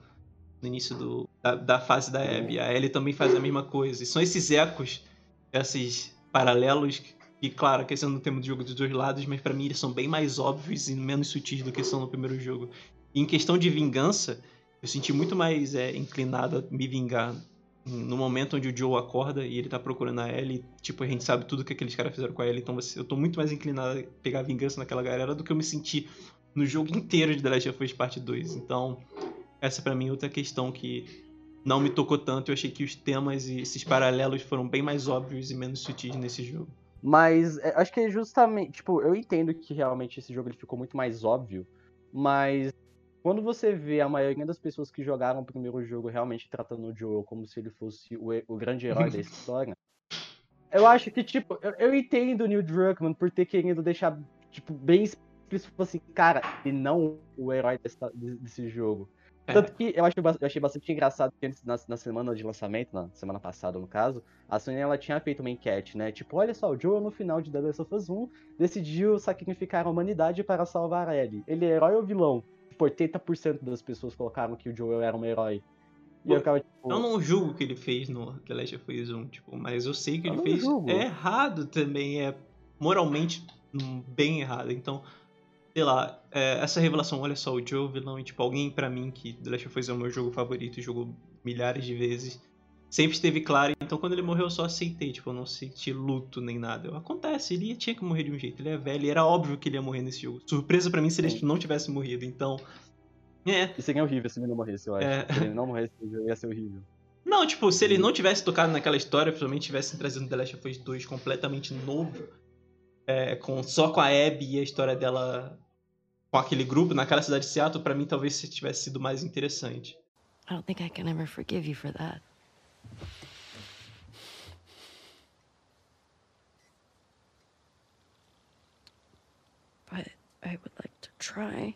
no início do, da, da fase da Abby. A Ellie também faz a mesma coisa. E são esses ecos, esses paralelos que, que, claro, que no tema do jogo dos dois lados, mas pra mim eles são bem mais óbvios e menos sutis do que são no primeiro jogo. E em questão de vingança, eu senti muito mais é, inclinado a me vingar no momento onde o Joe acorda e ele tá procurando a Ellie, tipo, a gente sabe tudo que aqueles caras fizeram com a Ellie, então eu tô muito mais inclinado a pegar vingança naquela galera do que eu me senti no jogo inteiro de The Last of Us Parte 2. Então, essa pra mim é outra questão que não me tocou tanto. Eu achei que os temas e esses paralelos foram bem mais óbvios e menos sutis nesse jogo. Mas é, acho que é justamente, tipo, eu entendo que realmente esse jogo ele ficou muito mais óbvio, mas quando você vê a maioria das pessoas que jogaram o primeiro jogo realmente tratando o Joel como se ele fosse o, o grande herói da história, eu acho que, tipo, eu, eu entendo o Neil Druckmann por ter querido deixar, tipo, bem eles fossem, cara, e não o herói dessa, desse jogo. É. Tanto que eu, acho, eu achei bastante engraçado que antes, na, na, semana de lançamento, na semana passada no caso, a Sony ela tinha feito uma enquete, né? Tipo, olha só, o Joel no final de The Last of Us 1 decidiu sacrificar a humanidade para salvar a Ellie. Ele é herói ou vilão? Tipo, 80% das pessoas colocaram que o Joel era um herói. E Pô, eu tipo, Eu não julgo o que ele fez no The Last of Us 1, tipo, mas eu sei que Eu ele fez julgo. é errado também, é moralmente bem errado. Então, sei lá, é, essa revelação, olha só, o Joe vilão e tipo, alguém pra mim que The Last of Us é o meu jogo favorito, jogou milhares de vezes, sempre esteve claro. Então, quando ele morreu, eu só aceitei, tipo, eu não senti luto nem nada. Acontece, ele tinha que morrer de um jeito, ele é velho, e era óbvio que ele ia morrer nesse jogo. Surpresa pra mim se ele Sim. não tivesse morrido, então. É, E seria horrível se ele não morresse, eu acho. É. Se ele não morresse, ia ser horrível. Não, tipo, se ele não tivesse tocado naquela história, principalmente tivesse trazido The Last of Us 2 completamente novo, é, com, só com a Abby e a história dela com aquele grupo naquela cidade de Seattle, pra mim talvez se tivesse sido mais interessante. I don't think I can ever forgive you for that. But I would like to try.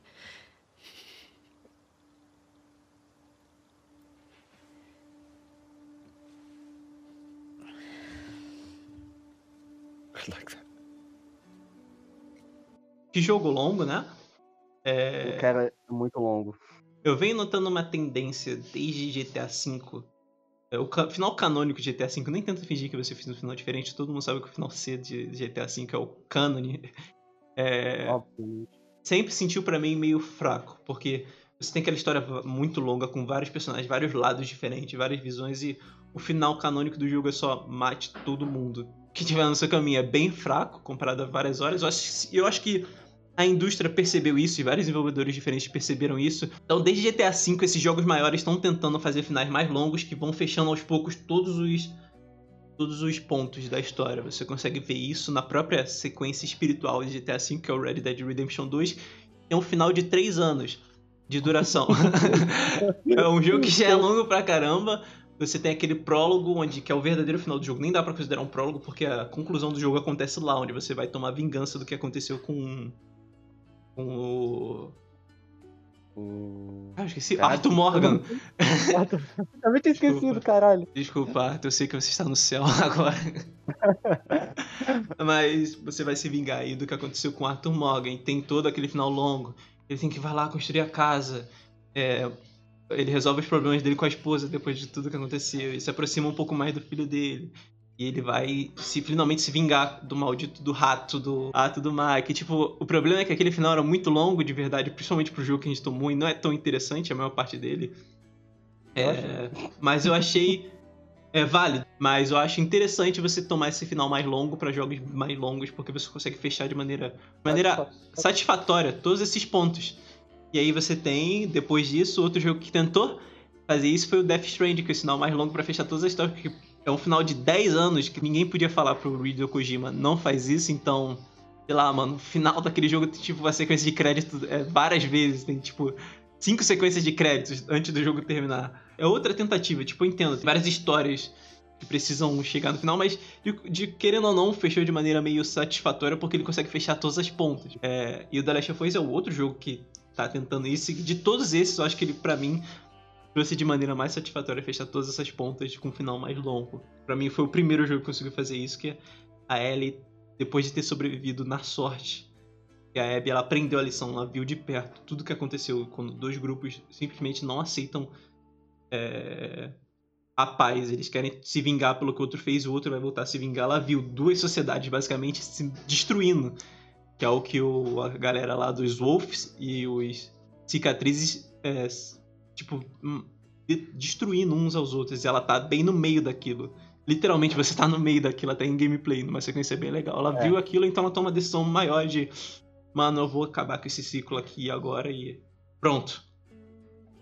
I'd like that. Que jogo longo, né? É, O cara é muito longo. eu venho notando uma tendência desde GTA V. É, O ca- final canônico de GTA V, nem tenta fingir que você fez um final diferente, todo mundo sabe que o final C de GTA V é o cânone. É, sempre sentiu pra mim meio fraco, porque você tem aquela história muito longa com vários personagens, vários lados diferentes, várias visões e o final canônico do jogo é só mate todo mundo que tiver no seu caminho. É bem fraco comparado a várias horas. Eu acho, eu acho que a indústria percebeu isso e vários desenvolvedores diferentes perceberam isso. Então, desde GTA V, esses jogos maiores estão tentando fazer finais mais longos que vão fechando aos poucos todos os todos os pontos da história. Você consegue ver isso na própria sequência espiritual de GTA V, que é o Red Dead Redemption 2. É um final de 3 anos de duração. é um jogo que já é longo pra caramba. Você tem aquele prólogo, onde que é o verdadeiro final do jogo. Nem dá pra considerar um prólogo, porque a conclusão do jogo acontece lá, onde você vai tomar vingança do que aconteceu com, com o... O... Ah, eu esqueci. Cara, Arthur Morgan. Também tinha esquecido, caralho. Desculpa, Arthur, eu sei que você está no céu agora. Mas você vai se vingar aí do que aconteceu com Arthur Morgan. Tem todo aquele final longo. Ele tem que vai lá construir a casa. É, ele resolve os problemas dele com a esposa depois de tudo que aconteceu. E se aproxima um pouco mais do filho dele. E ele vai se finalmente se vingar do maldito do rato, do ato do Mike. Tipo, o problema é que aquele final era muito longo de verdade, principalmente pro jogo que a gente tomou, e não é tão interessante a maior parte dele. É, mas eu achei é válido, mas eu acho interessante você tomar esse final mais longo pra jogos mais longos, porque você consegue fechar de maneira, de maneira satisfatória todos esses pontos. E aí você tem, depois disso, outro jogo que tentou fazer isso foi o Death Stranding, que é o sinal mais longo pra fechar todas as histórias, é um final de 10 anos que ninguém podia falar pro Hideo Kojima, não faz isso, então, sei lá, mano, o final daquele jogo tem tipo uma sequência de crédito é, várias vezes, tem tipo cinco sequências de créditos antes do jogo terminar. É outra tentativa, tipo, eu entendo, tem várias histórias que precisam chegar no final, mas de, de querendo ou não, fechou de maneira meio satisfatória porque ele consegue fechar todas as pontas. É, e o The Last of Us é o outro jogo que tá tentando isso, e de todos esses, eu acho que ele, pra mim, trouxe de maneira mais satisfatória fechar todas essas pontas com um final mais longo. Pra mim foi o primeiro jogo que conseguiu fazer isso, que a Ellie, depois de ter sobrevivido na sorte, e a Abby ela aprendeu a lição, ela viu de perto tudo que aconteceu quando dois grupos simplesmente não aceitam é, a paz, eles querem se vingar pelo que o outro fez o outro vai voltar a se vingar. Ela viu duas sociedades basicamente se destruindo, que é o que o, a galera lá dos Wolves e os Cicatrizes, é, tipo, hum, de- destruindo uns aos outros. E ela tá bem no meio daquilo. Literalmente, você tá no meio daquilo, até em gameplay, numa sequência bem legal. Ela É. viu aquilo, então ela toma uma decisão maior de mano, eu vou acabar com esse ciclo aqui agora e pronto.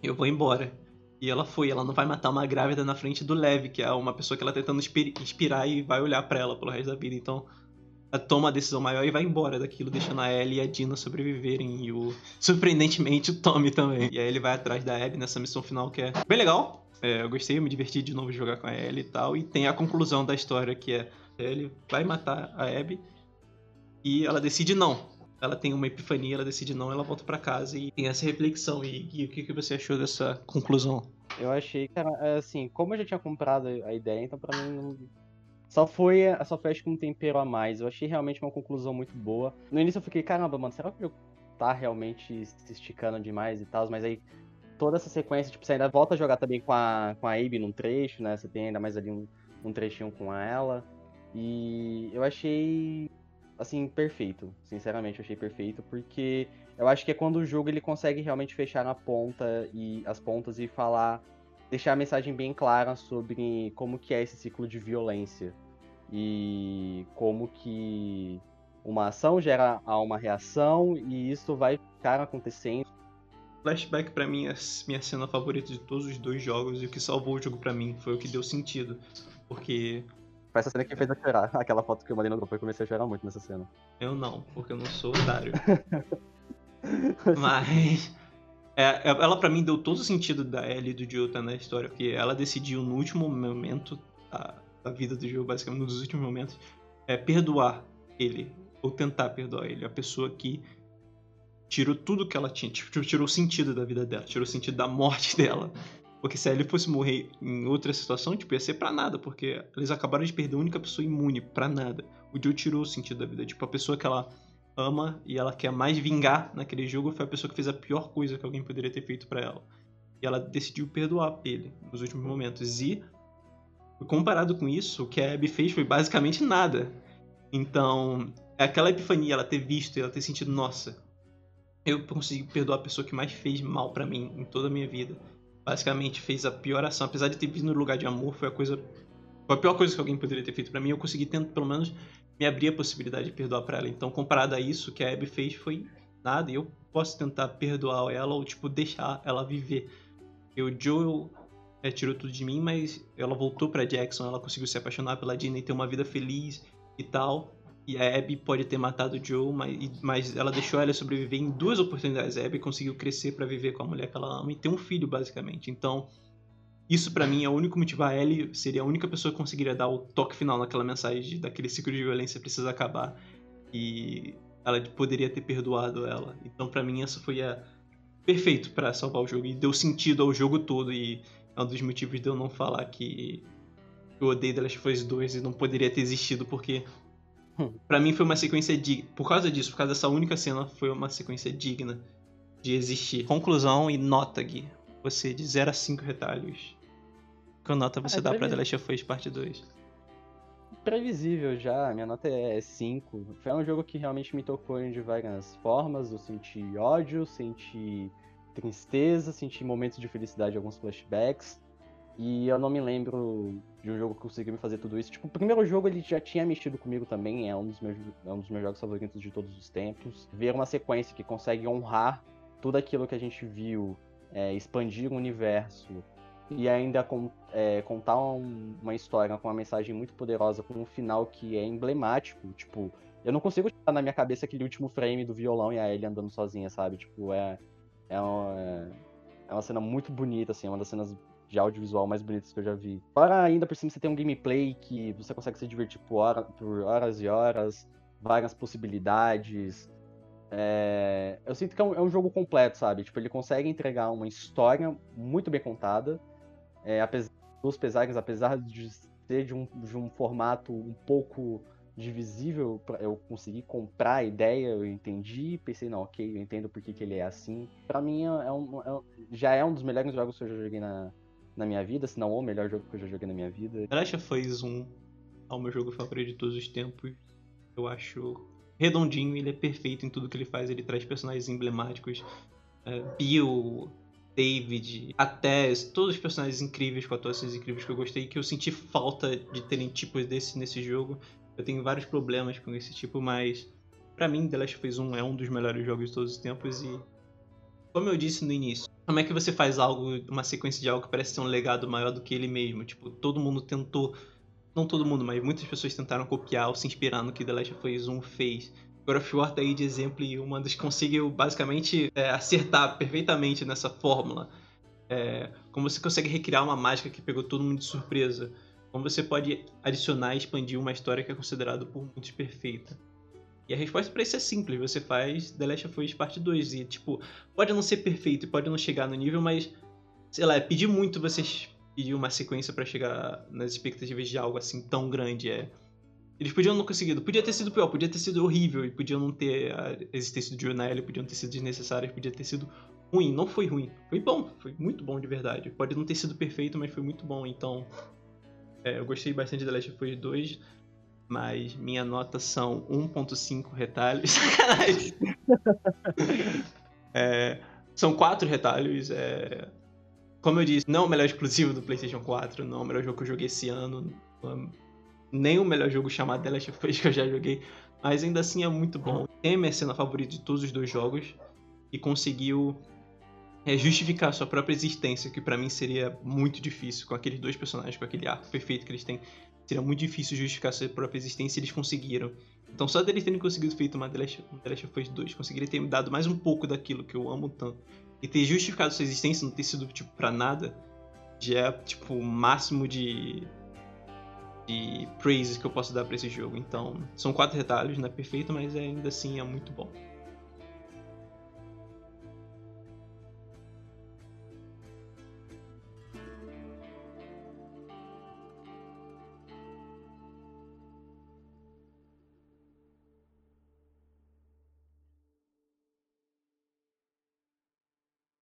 Eu vou embora. E ela foi, ela não vai matar uma grávida na frente do Lev, que é uma pessoa que ela tá tentando inspi- inspirar e vai olhar pra ela pelo resto da vida. Então, toma a decisão maior e vai embora daquilo, deixando a Ellie e a Dina sobreviverem. E o, surpreendentemente, o Tommy também. E aí ele vai atrás da Abby nessa missão final que é bem legal. É, eu gostei, eu me diverti de novo jogar com a Ellie e tal. E tem a conclusão da história que é ele vai matar a Abby e ela decide não. ela tem uma epifania, ela decide não, ela volta para casa e tem essa reflexão. E, e o que, que você achou dessa conclusão? Eu achei, cara, é, assim, como eu já tinha comprado a ideia, então pra mim. Só foi, foi acho que um tempero a mais. Eu achei realmente uma conclusão muito boa. No início eu fiquei, caramba, mano, será que o jogo tá realmente se esticando demais e tal? Mas aí toda essa sequência, tipo, você ainda volta a jogar também com a, com a Abe num trecho, né? Você tem ainda mais ali um, um trechinho com ela. E eu achei, assim, perfeito. Sinceramente, eu achei perfeito, porque eu acho que é quando o jogo ele consegue realmente fechar na ponta e as pontas e falar, deixar a mensagem bem clara sobre como que é esse ciclo de violência e como que uma ação gera uma reação e isso vai ficar acontecendo. Flashback para mim é minha cena favorita de todos os dois jogos e o que salvou o jogo para mim foi o que deu sentido, porque foi essa cena que fez eu chorar. Aquela foto que eu mandei no grupo, eu comecei a chorar muito nessa cena. Eu não, porque eu não sou otário. Mas. É, é ela para mim deu todo o sentido da Ellie e do Joe tá na história, porque ela decidiu no último momento da, da vida do Joe, basicamente, dos últimos momentos, é perdoar ele, ou tentar perdoar ele, a pessoa que tirou tudo que ela tinha, tipo, tirou o sentido da vida dela, tirou o sentido da morte dela. Porque se a Ellie fosse morrer em outra situação, tipo, ia ser pra nada, porque eles acabaram de perder a única pessoa imune, pra nada. O Joe tirou o sentido da vida, tipo, a pessoa que ela ama e ela quer mais vingar naquele jogo foi a pessoa que fez a pior coisa que alguém poderia ter feito para ela. E ela decidiu perdoar ele nos últimos momentos. E, comparado com isso, o que a Abby fez foi basicamente nada. Então, aquela epifania, ela ter visto e ela ter sentido, nossa, eu consegui perdoar a pessoa que mais fez mal para mim em toda a minha vida. Basicamente fez a pior ação, apesar de ter vindo no lugar de amor, foi a coisa foi a pior coisa que alguém poderia ter feito para mim. Eu consegui tentar, pelo menos me abrir a possibilidade de perdoar para ela. Então, comparado a isso, o que a Abby fez foi nada. E eu posso tentar perdoar ela ou, tipo, deixar ela viver. E o Joel é, tirou tudo de mim, mas ela voltou para Jackson, ela conseguiu se apaixonar pela Dina e ter uma vida feliz e tal. E a Abby pode ter matado o Joe, mas, mas ela deixou ela sobreviver em duas oportunidades. A Abby conseguiu crescer para viver com a mulher que ela ama e ter um filho, basicamente. Então, isso para mim é o único motivo. A Ellie seria a única pessoa que conseguiria dar o toque final naquela mensagem daquele ciclo de violência precisa acabar. E ela poderia ter perdoado ela. Então para mim essa foi a perfeito para salvar o jogo e deu sentido ao jogo todo e é um dos motivos de eu não falar que eu odeio The Last of Us 2 e não poderia ter existido porque hum. para mim foi uma sequência digna. Por causa disso, por causa dessa única cena, foi uma sequência digna de existir. Conclusão e nota, Gui. Você de 0 a 5 retalhos. Qual nota você ah, dá pra The Last of Us Parte 2? Previsível já, minha nota é 5. Foi um jogo que realmente me tocou de várias formas. Eu senti ódio, senti tristeza, senti momentos de felicidade, alguns flashbacks. E eu não me lembro de um jogo que conseguiu me fazer tudo isso. Tipo, o primeiro jogo ele já tinha mexido comigo também, é um dos meus, é um dos meus jogos favoritos de todos os tempos. Ver uma sequência que consegue honrar tudo aquilo que a gente viu é, expandir o universo e ainda com, é, contar um, uma história com uma mensagem muito poderosa, com um final que é emblemático, tipo, eu não consigo tirar na minha cabeça aquele último frame do violão e a Ellie andando sozinha, sabe? Tipo, é, é, uma, é uma cena muito bonita, assim, é uma das cenas de audiovisual mais bonitas que eu já vi. Fora ainda por cima você tem um gameplay que você consegue se divertir por, hora, por horas e horas, várias possibilidades, é, eu sinto que é um, é um, jogo completo, sabe? Tipo, ele consegue entregar uma história muito bem contada, é, apesar dos pesares, apesar de ser de um, de um formato um pouco divisível, eu consegui comprar a ideia, eu entendi, pensei, não, ok, eu entendo por que, ele é assim. Para mim, é, é um, é, já é um dos melhores jogos que eu já joguei na, na minha vida, se não o melhor jogo que eu já joguei na minha vida. Last of Us 1 é o meu jogo favorito de todos os tempos. Eu acho redondinho, ele é perfeito em tudo que ele faz, ele traz personagens emblemáticos. Uh, Bill, David, até todos os personagens incríveis, com atuações incríveis que eu gostei, que eu senti falta de terem tipos desse nesse jogo. Eu tenho vários problemas com esse tipo, mas para mim The Last of Us 1 é um dos melhores jogos de todos os tempos e como eu disse no início, como é que você faz algo, uma sequência de algo que parece ter um legado maior do que ele mesmo? Tipo, todo mundo tentou não todo mundo, mas muitas pessoas tentaram copiar ou se inspirar no que The Last of Us 1 fez. God of War tá aí de exemplo e uma das conseguiu basicamente é, acertar perfeitamente nessa fórmula. É, como você consegue recriar uma mágica que pegou todo mundo de surpresa. Como você pode adicionar e expandir uma história que é considerada por muitos perfeita. E a resposta para isso é simples, você faz The Last of Us Parte 2 e, tipo, pode não ser perfeito e pode não chegar no nível, mas, sei lá, é pedir muito vocês pedir uma sequência para chegar nas expectativas de algo assim tão grande, é... Eles podiam não conseguido, podia ter sido pior, podia ter sido horrível, e podiam não ter a existência do Journal, podiam ter sido desnecessárias, podia ter sido ruim, não foi ruim, foi bom, foi muito bom de verdade. Pode não ter sido perfeito, mas foi muito bom, então... É, eu gostei bastante The Last of Us 2, mas minha nota são 1.5 retalhos. Sacanagem. é, são quatro retalhos. É, como eu disse, não é o melhor exclusivo do PlayStation 4, não é o melhor jogo que eu joguei esse ano, é nem o melhor jogo chamado The Last of Us que eu já joguei, mas ainda assim é muito bom. Tem a minha cena favorita de todos os dois jogos e conseguiu é, justificar sua própria existência, que para mim seria muito difícil com aqueles dois personagens, com aquele arco perfeito que eles têm. Seria muito difícil justificar sua própria existência eles conseguiram. Então só deles terem conseguido feito uma The Last, of Us 2, conseguiria ter me dado mais um pouco daquilo que eu amo tanto. E ter justificado sua existência, não ter sido, tipo, pra nada, já é, tipo, o máximo de de praises que eu posso dar para esse jogo. Então, são quatro retalhos, não é perfeito, mas ainda assim é muito bom.